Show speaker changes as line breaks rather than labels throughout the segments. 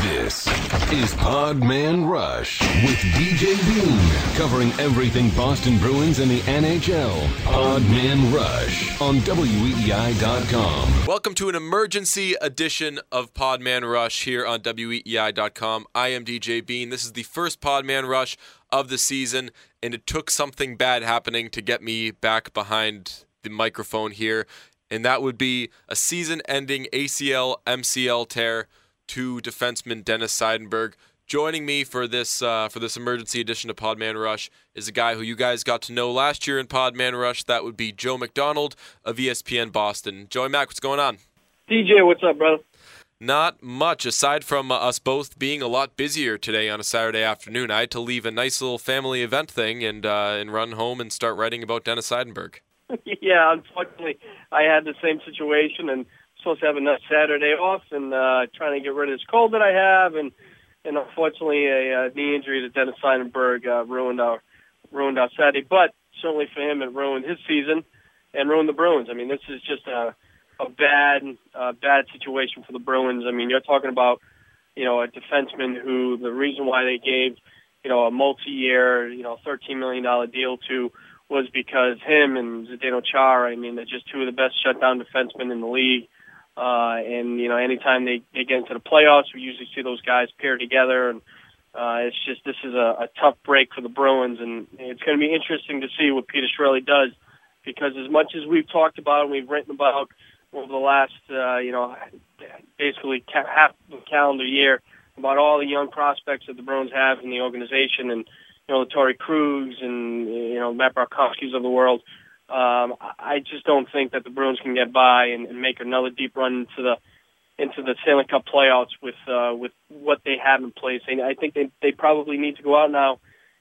This is Podman Rush with DJ Bean, covering everything Boston Bruins and the NHL. Podman Rush on WEEI.com.
Welcome to an emergency edition of Podman Rush here on WEEI.com. I am DJ Bean. This is the first Podman Rush of the season, and it took something bad happening to get me back behind the microphone here, and that would be a season ending ACL MCL tear to defenseman Dennis Seidenberg. Joining me for this uh, for this emergency edition of Podman Rush is a guy who you guys got to know last year in Podman Rush. That would be Joe McDonald of ESPN Boston. Joey Mack, what's going on?
DJ, what's up, brother?
Not much aside from uh, us both being a lot busier today on a Saturday afternoon. I had to leave a nice little family event thing and uh, and run home and start writing about Dennis Seidenberg.
yeah, unfortunately, I had the same situation and supposed to have a Saturday off and uh, trying to get rid of this cold that I have, and and unfortunately a, a knee injury to Dennis Seidenberg uh, ruined our ruined our Saturday. But certainly for him, it ruined his season and ruined the Bruins. I mean, this is just a a bad uh, bad situation for the Bruins. I mean, you're talking about you know a defenseman who the reason why they gave you know a multi-year you know 13 million dollar deal to was because him and Zdeno Chara, I mean, they're just two of the best shutdown defensemen in the league. Uh, and you know, anytime they, they get into the playoffs, we usually see those guys pair together, and uh, it's just this is a, a tough break for the Bruins, and it's going to be interesting to see what Peter Chiarelli does, because as much as we've talked about and we've written about over the last, uh, you know, basically half the calendar year about all the young prospects that the Bruins have in the organization, and you know, the Torey Krug and you know Matt Bartkowski's of the world. Um, I just don't think that the Bruins can get by and, and make another deep run into the into the Stanley Cup playoffs with uh, with what they have in place. And I think they they probably need to go out now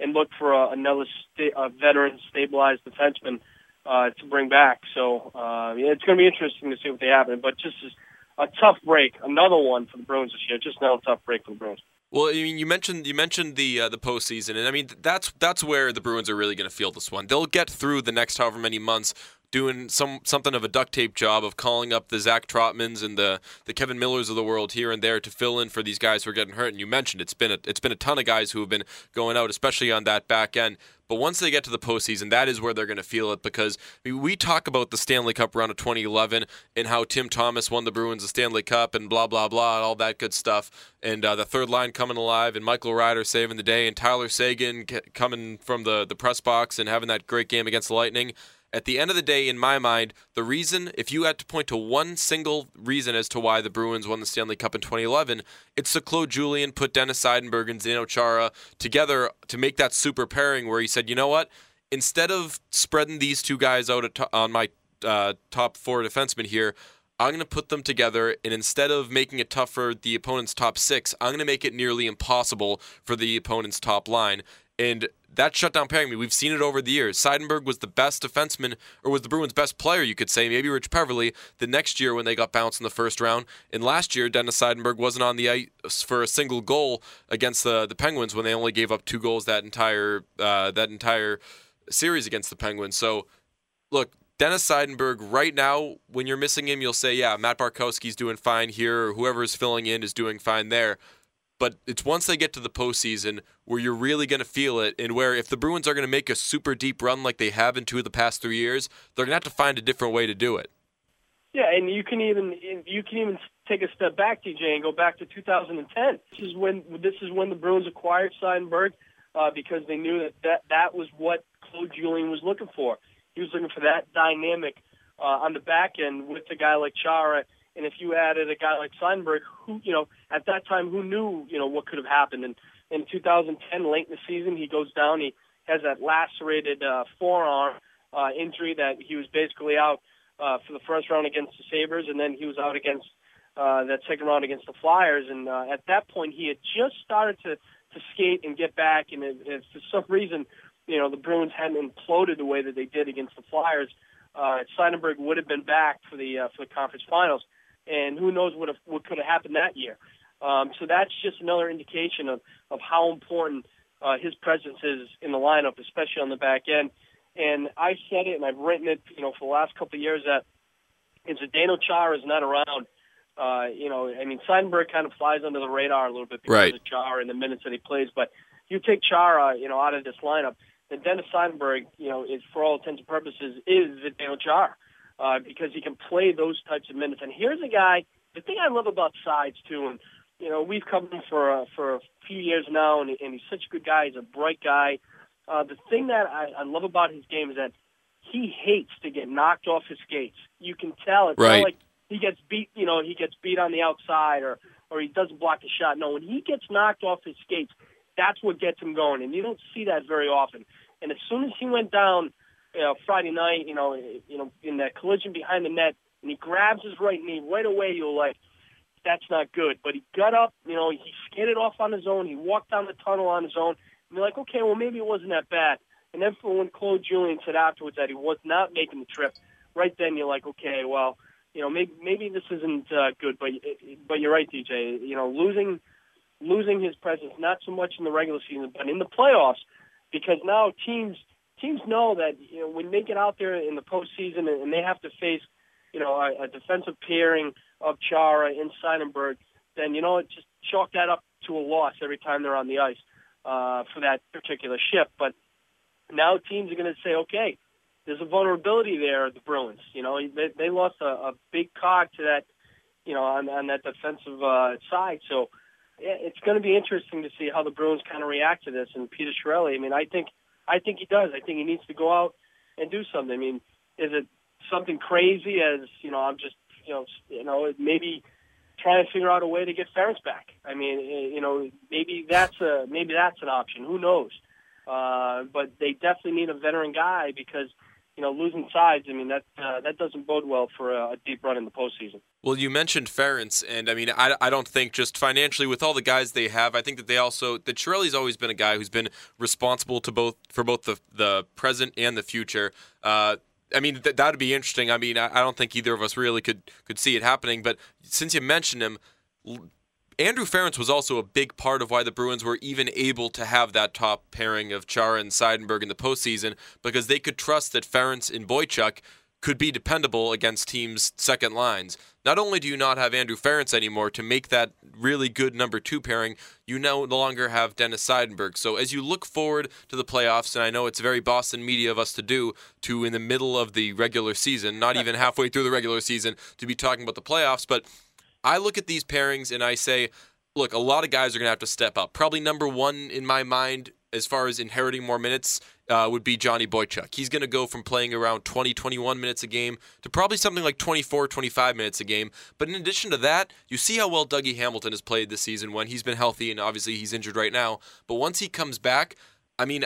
and look for a, another sta- a veteran stabilized defenseman uh, to bring back. So uh, yeah, it's going to be interesting to see what they have. But just a tough break, another one for the Bruins this year. Just another tough break for the Bruins.
Well, I mean, you mentioned you mentioned the uh, the postseason, and I mean that's that's where the Bruins are really going to feel this one. They'll get through the next however many months doing some something of a duct tape job of calling up the Zach Trotmans and the the Kevan Millers of the world here and there to fill in for these guys who are getting hurt. And you mentioned it's been a, it's been a ton of guys who have been going out, especially on that back end. But once they get to the postseason, that is where they're going to feel it because I mean, we talk about the Stanley Cup run of 2011 and how Tim Thomas won the Bruins the Stanley Cup and blah, blah, blah, and all that good stuff. And uh, the third line coming alive and Michael Ryder saving the day and Tyler Seguin coming from the, the press box and having that great game against the Lightning at the end of the day, in my mind, the reason, if you had to point to one single reason as to why the Bruins won the Stanley Cup in 2011, it's the Claude Julien put Dennis Seidenberg and Zdeno Chara together to make that super pairing where he said, you know what? Instead of spreading these two guys out on my uh, top four defensemen here, I'm going to put them together, and instead of making it tough for the opponent's top six, I'm going to make it nearly impossible for the opponent's top line. And that shutdown pairing, I mean, we've seen it over the years. Seidenberg was the best defenseman, or was the Bruins' best player, you could say. Maybe Rich Peverley, the next year when they got bounced in the first round. And last year, Dennis Seidenberg wasn't on the ice for a single goal against the the Penguins when they only gave up two goals that entire uh, that entire series against the Penguins. So, look, Dennis Seidenberg, right now, when you're missing him, you'll say, yeah, Matt Bartkowski's doing fine here, or whoever is filling in is doing fine there. But it's once they get to the postseason where you're really going to feel it, and where if the Bruins are going to make a super deep run like they have in two of the past three years, they're going to have to find a different way to do it.
Yeah, and you can even you can even take a step back, DJ, and go back to 2010. This is when this is when the Bruins acquired Seidenberg uh, because they knew that, that that was what Claude Julien was looking for. He was looking for that dynamic uh, on the back end with a guy like Chara and if you added a guy like Seidenberg, who, you know, at that time, who knew, you know, what could have happened? And in 2010, late in the season, he goes down. He has that lacerated uh, forearm uh, injury that he was basically out uh, for the first round against the Sabres, and then he was out against uh, that second round against the Flyers. And uh, at that point, he had just started to to skate and get back. And it, it, for some reason, you know, the Bruins hadn't imploded the way that they did against the Flyers. Uh, Seidenberg would have been back for the uh, for the conference finals and who knows what what could have happened that year. Um, so that's just another indication of of how important uh, his presence is in the lineup, especially on the back end. And I said it, and I've written it, you know, for the last couple of years that if Zdeno Chara is not around, Uh, you know, I mean, Seidenberg kind of flies under the radar a little bit because
right.
of Chara and the minutes that he plays. But you take Chara, you know, out of this lineup, then Dennis Seidenberg, you know, is for all intents and purposes is the Daniel Chara uh, because he can play those types of minutes. And here's a guy. The thing I love about Sides too, and you know, we've covered him for uh, for a few years now, and, and he's such a good guy. He's a bright guy. Uh, the thing that I, I love about his game is that he hates to get knocked off his skates. You can tell. It's
right.
not like he gets beat. You know, he gets beat on the outside, or or he doesn't block the shot. No, when he gets knocked off his skates, that's what gets him going, and you don't see that very often. And as soon as he went down you know, Friday night, you know, you know, in that collision behind the net, and he grabs his right knee right away, you're like, that's not good. But he got up, you know, he skated off on his own. He walked down the tunnel on his own. And you're like, okay, well, maybe it wasn't that bad. And then for when Claude Julien said afterwards that he was not making the trip, right then you're like, okay, well, you know, maybe maybe this isn't uh, good. But but you're right, DJ. You know, losing losing his presence not so much in the regular season, but in the playoffs, because now teams teams know that you know when they get out there in the postseason and they have to face you know a, a defensive pairing of Chara and Seidenberg, then you know it just chalk that up to a loss every time they're on the ice uh, for that particular shift. But now teams are going to say, okay, there's a vulnerability there. The Bruins, you know, they, they lost a, a big cog to that, you know, on, on that defensive uh, side. So it's going to be interesting to see how the Bruins kind of react to this. And Peter Chiarelli, I mean, I think I think he does. I think he needs to go out and do something. I mean, is it something crazy as you know? I'm just you know you know maybe try to figure out a way to get Ference back. I mean, you know, maybe that's a maybe that's an option. Who knows? Uh, but they definitely need a veteran guy because you know, losing sides, I mean, that uh, that doesn't bode well for a, a, deep run in the postseason.
Well, you mentioned Ference, and I mean, I, I don't think just financially with all the guys they have, I think that they also that Chiarelli's always been a guy who's been responsible to both for both the the present and the future. Uh, I mean, th- that'd be interesting. I mean, I, I don't think either of us really could could see it happening, but since you mentioned him. Andrew Ference was also a big part of why the Bruins were even able to have that top pairing of Chara and Seidenberg in the postseason because they could trust that Ference and Boychuk could be dependable against teams' second lines. Not only do you not have Andrew Ference anymore to make that really good number two pairing, you no longer have Dennis Seidenberg. So as you look forward to the playoffs, and I know it's very Boston media of us to do, to in the middle of the regular season, not even halfway through the regular season, to be talking about the playoffs, but I look at these pairings and I say, look, a lot of guys are going to have to step up. Probably number one in my mind, as far as inheriting more minutes, uh, would be Johnny Boychuk. He's going to go from playing around 20, 21 minutes a game to probably something like 24, 25 minutes a game. But in addition to that, you see how well Dougie Hamilton has played this season when he's been healthy, and obviously he's injured right now. But once he comes back, I mean,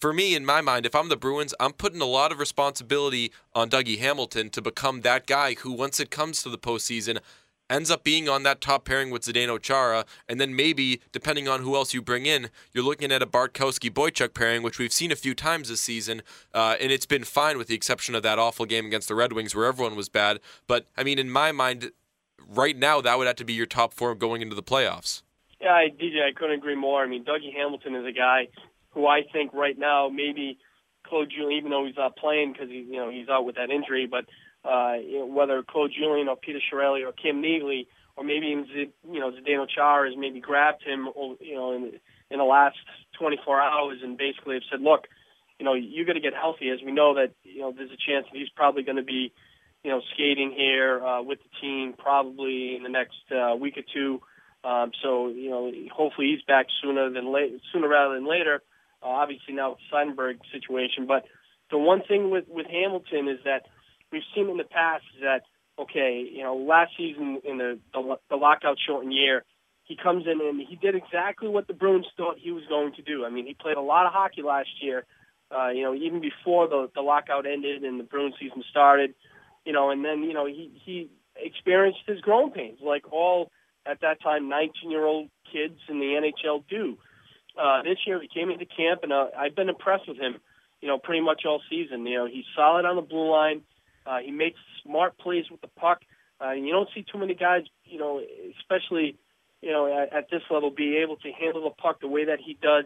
for me, in my mind, if I'm the Bruins, I'm putting a lot of responsibility on Dougie Hamilton to become that guy who, once it comes to the postseason, ends up being on that top pairing with Zdeno Chara, and then maybe, depending on who else you bring in, you're looking at a Bartkowski Boychuk pairing, which we've seen a few times this season, uh, and it's been fine with the exception of that awful game against the Red Wings where everyone was bad. But I mean, in my mind, right now, that would have to be your top four going into the playoffs.
Yeah, I, DJ, I couldn't agree more. I mean, Dougie Hamilton is a guy who I think right now maybe Claude Julien, even though he's not playing because he's you know he's out with that injury, but uh, you know, whether Claude Julien or Peter Chiarelli or Cam Neely or maybe even Z, you know Zdeno Chara has maybe grabbed him you know in, in the last 24 hours and basically have said, look, you know you got to get healthy as we know that you know there's a chance that he's probably going to be you know skating here uh, with the team probably in the next uh, week or two. Um, so you know hopefully he's back sooner than late sooner rather than later. Uh, obviously now the Seidenberg situation, but the one thing with with Hamilton is that we've seen in the past is that okay, you know, last season in the the, the lockout shortened year, he comes in and he did exactly what the Bruins thought he was going to do. I mean, he played a lot of hockey last year. Uh, you know, even before the the lockout ended and the Bruins season started, you know, and then you know he he experienced his growing pains like all at that time 19 year old kids in the NHL do. Uh, this year he came into camp and uh, I've been impressed with him. You know, pretty much all season. You know, he's solid on the blue line. Uh, he makes smart plays with the puck. Uh, and you don't see too many guys, you know, especially, you know, at, at this level, be able to handle the puck the way that he does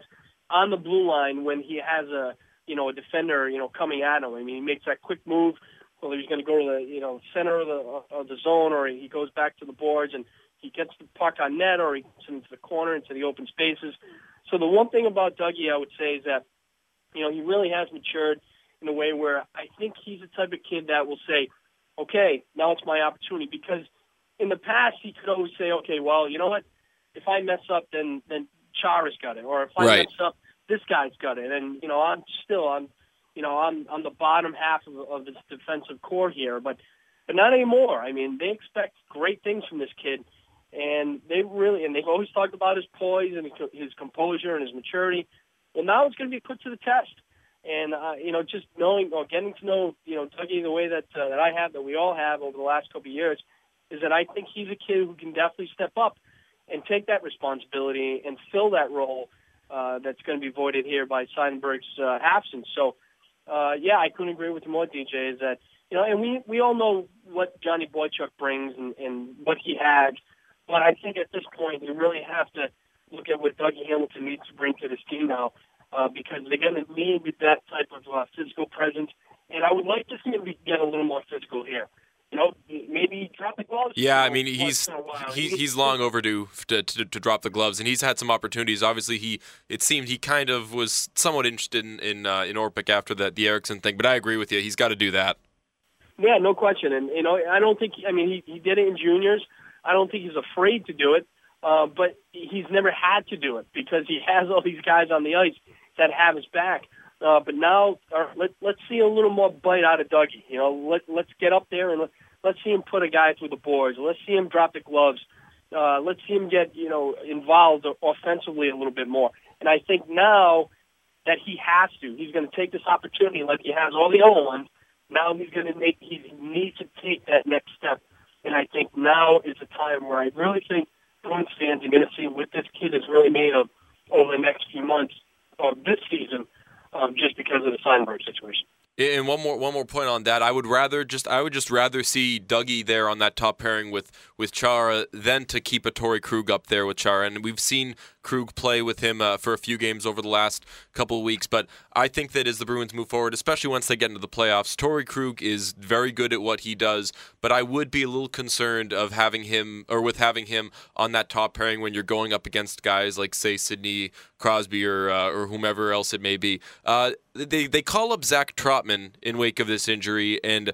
on the blue line when he has a, you know, a defender, you know, coming at him. I mean, he makes that quick move whether he's going to go to the you know center of the of the zone or he goes back to the boards and he gets the puck on net or he gets into the corner into the open spaces. So the one thing about Dougie, I would say, is that you know he really has matured in a way where I think he's the type of kid that will say, okay, now it's my opportunity because in the past he could always say, okay, well, you know what, if I mess up, then then Chara's got it, or if I
right.
mess up, this guy's got it, and you know I'm still I'm you know I'm on the bottom half of, of this defensive corps here, but but not anymore. I mean, they expect great things from this kid, and they really and they've always talked about his poise and his composure and his maturity. Well, now it's going to be put to the test. And uh, you know, just knowing or getting to know you know Dougie the way that uh, that I have, that we all have over the last couple of years, is that I think he's a kid who can definitely step up and take that responsibility and fill that role uh, that's going to be voided here by Seidenberg's uh, absence. So, uh, yeah, I couldn't agree with you more, DJ. Is that you know, and we we all know what Johnny Boychuk brings and, and what he had, but I think at this point you really have to look at what Dougie Hamilton needs to bring to this team now, uh, because they're going to need that type of uh, physical presence, and I would like to see him get a little more physical here you know, maybe drop the gloves.
Yeah, I mean he's he's he's long overdue to, to, to drop the gloves, and he's had some opportunities. Obviously, he it seemed he kind of was somewhat interested in in, uh, in Orpik after that the Eriksson thing, but I agree with you. He's got to do that.
Yeah, no question, and you know I don't think I mean he he did it in juniors. I don't think he's afraid to do it, uh, but he's never had to do it because he has all these guys on the ice that have his back. Uh, but now, uh, let, let's see a little more bite out of Dougie. You know, let, let's get up there and let, let's see him put a guy through the boards. Let's see him drop the gloves. Uh, let's see him get, you know, involved offensively a little bit more. And I think now that he has to, he's going to take this opportunity like he has all the other ones. Now he's going to make, he needs to take that next step. And I think now is the time where I really think Bruins fans are going to see what this kid is really made of over the next few months this season um, just because of the Seidenberg situation.
And one more one more point on that. I would rather just I would just rather see Dougie there on that top pairing with with Chara than to keep a Torey Krug up there with Chara. And we've seen Krug play with him uh, for a few games over the last couple weeks. But I think that as the Bruins move forward, especially once they get into the playoffs, Torey Krug is very good at what he does. But I would be a little concerned of having him or with having him on that top pairing when you're going up against guys like say Sidney Crosby or uh, or whomever else it may be. Uh, they they call up Zach Trotman in wake of this injury and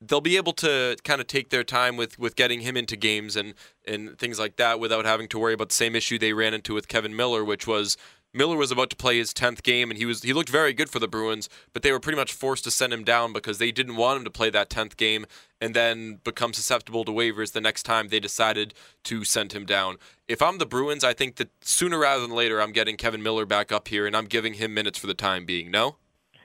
they'll be able to kind of take their time with, with getting him into games and, and things like that without having to worry about the same issue they ran into with Kevan Miller, which was Miller was about to play his 10th game and he was he looked very good for the Bruins, but they were pretty much forced to send him down because they didn't want him to play that 10th game and then become susceptible to waivers the next time they decided to send him down. If I'm the Bruins, I think that sooner rather than later I'm getting Kevan Miller back up here and I'm giving him minutes for the time being. No?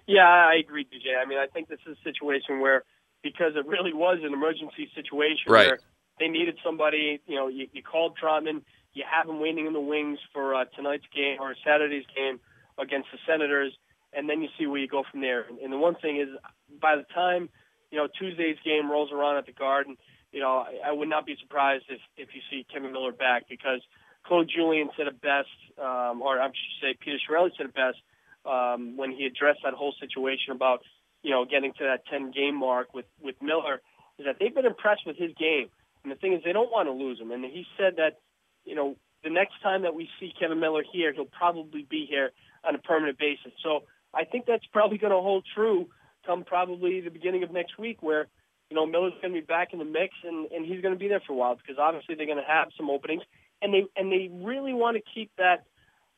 Yeah, I agree, DJ. I mean, I think this is a situation where because it really was an emergency situation
right.
where they needed somebody. You know, you, you called Trotman, you have him waiting in the wings for uh, tonight's game or Saturday's game against the Senators, and then you see where you go from there. And, and the one thing is, by the time you know Tuesday's game rolls around at the Garden, you know I, I would not be surprised if if you see Kevan Miller back because Claude Julien said it best, um, or I should say Peter Chiarelli said it best um, when he addressed that whole situation about you know, getting to that 10 game mark with, with Miller is that they've been impressed with his game. And the thing is, they don't want to lose him. And he said that, you know, the next time that we see Kevan Miller here, he'll probably be here on a permanent basis. So I think that's probably going to hold true come probably the beginning of next week where, you know, Miller's going to be back in the mix and, and he's going to be there for a while because obviously they're going to have some openings and they, and they really want to keep that,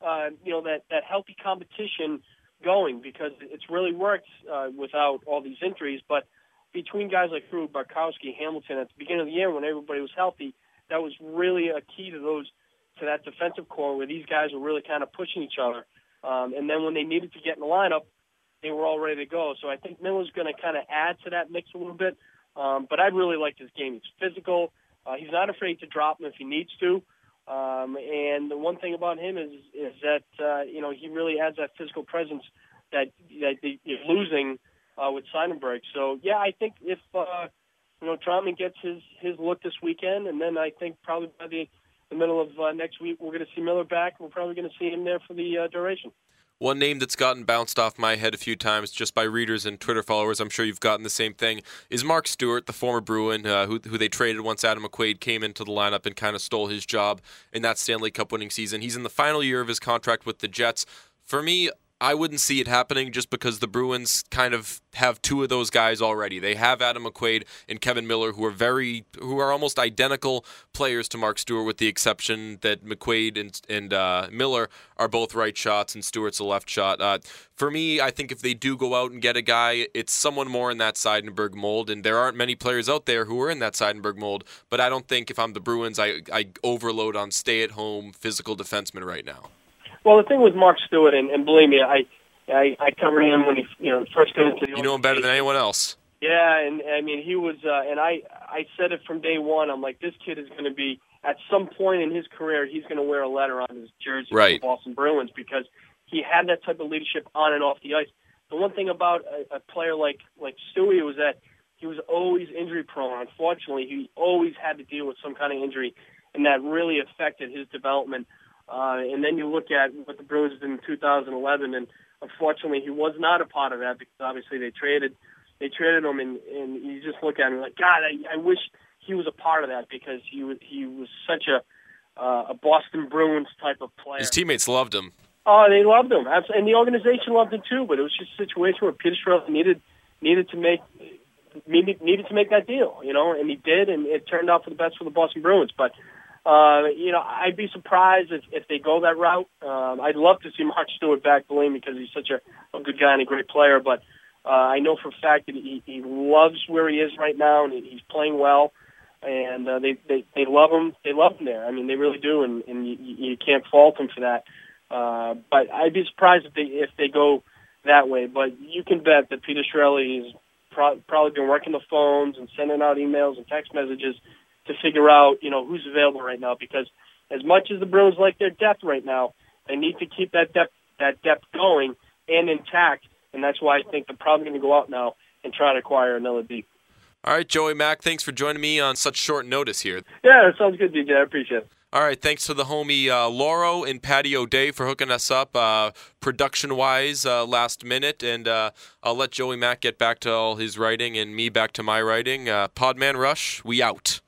uh, you know, that, that healthy competition going because it's really worked uh, without all these injuries. But between guys like Krug, Bartkowski, Hamilton at the beginning of the year when everybody was healthy, that was really a key to those to that defensive corps where these guys were really kind of pushing each other. Um, and then when they needed to get in the lineup, they were all ready to go. So I think Miller's going to kind of add to that mix a little bit. Um, but I really like his game. He's physical. Uh, he's not afraid to drop him if he needs to. Um, and the one thing about him is is that uh, you know he really has that physical presence that that you're losing uh, with Seidenberg. So yeah, I think if uh, you know Trotman gets his his look this weekend, and then I think probably by the the middle of uh, next week, we're going to see Miller back. We're probably going to see him there for the uh, duration.
One name that's gotten bounced off my head a few times just by readers and Twitter followers, I'm sure you've gotten the same thing, is Mark Stuart, the former Bruin, uh, who, who they traded once Adam McQuaid came into the lineup and kind of stole his job in that Stanley Cup winning season. He's in the final year of his contract with the Jets. For me, I wouldn't see it happening just because the Bruins kind of have two of those guys already. They have Adam McQuaid and Kevan Miller, who are very, who are almost identical players to Mark Stuart, with the exception that McQuaid and, and uh, Miller are both right shots and Stuart's a left shot. Uh, for me, I think if they do go out and get a guy, it's someone more in that Seidenberg mold, and there aren't many players out there who are in that Seidenberg mold. But I don't think if I'm the Bruins, I, I overload on stay-at-home physical defensemen right now.
Well, the thing with Mark Stuart, and, and believe me, I, I I covered him when he you know first came into the.
You know him better than anyone else.
Yeah, and I mean he was, uh, and I I said it from day one. I'm like, this kid is going to be at some point in his career, he's going to wear a letter on his jersey
right.
for Boston Bruins because he had that type of leadership on and off the ice. The one thing about a, a player like like Stewie was that he was always injury prone. Unfortunately, he always had to deal with some kind of injury, and that really affected his development. Uh, and then you look at what the Bruins did in 2011, and unfortunately, he was not a part of that because obviously they traded they traded him, and, and you just look at him like, God, I, I wish he was a part of that because he was he was such a uh, a Boston Bruins type of player.
His teammates loved him.
Oh, they loved him, and the organization loved him too. But it was just a situation where Peter Chiarelli needed needed to make needed needed to make that deal, you know, and he did, and it turned out for the best for the Boston Bruins. But uh, you know, I'd be surprised if, if they go that route. Um, I'd love to see Mark Stuart back, me, because he's such a, a good guy and a great player. But uh, I know for a fact that he, he loves where he is right now, and he's playing well. And uh, they, they they love him. They love him there. I mean, they really do, and, and you, you can't fault him for that. Uh, but I'd be surprised if they if they go that way. But you can bet that Peter Chiarelli has pro- probably been working the phones and sending out emails and text messages to figure out, you know, who's available right now. Because as much as the Bruins like their depth right now, they need to keep that depth that depth going and intact. And that's why I think they're probably going to go out now and try to acquire another D.
All right, Joey Mack, thanks for joining me on such short notice here.
Yeah, that sounds good, DJ. I appreciate it.
All right, thanks to the homie uh, Lauro and Patio Day for hooking us up uh, production wise uh, last minute. And uh, I'll let Joey Mack get back to all his writing and me back to my writing. Uh, Podman Rush, we out.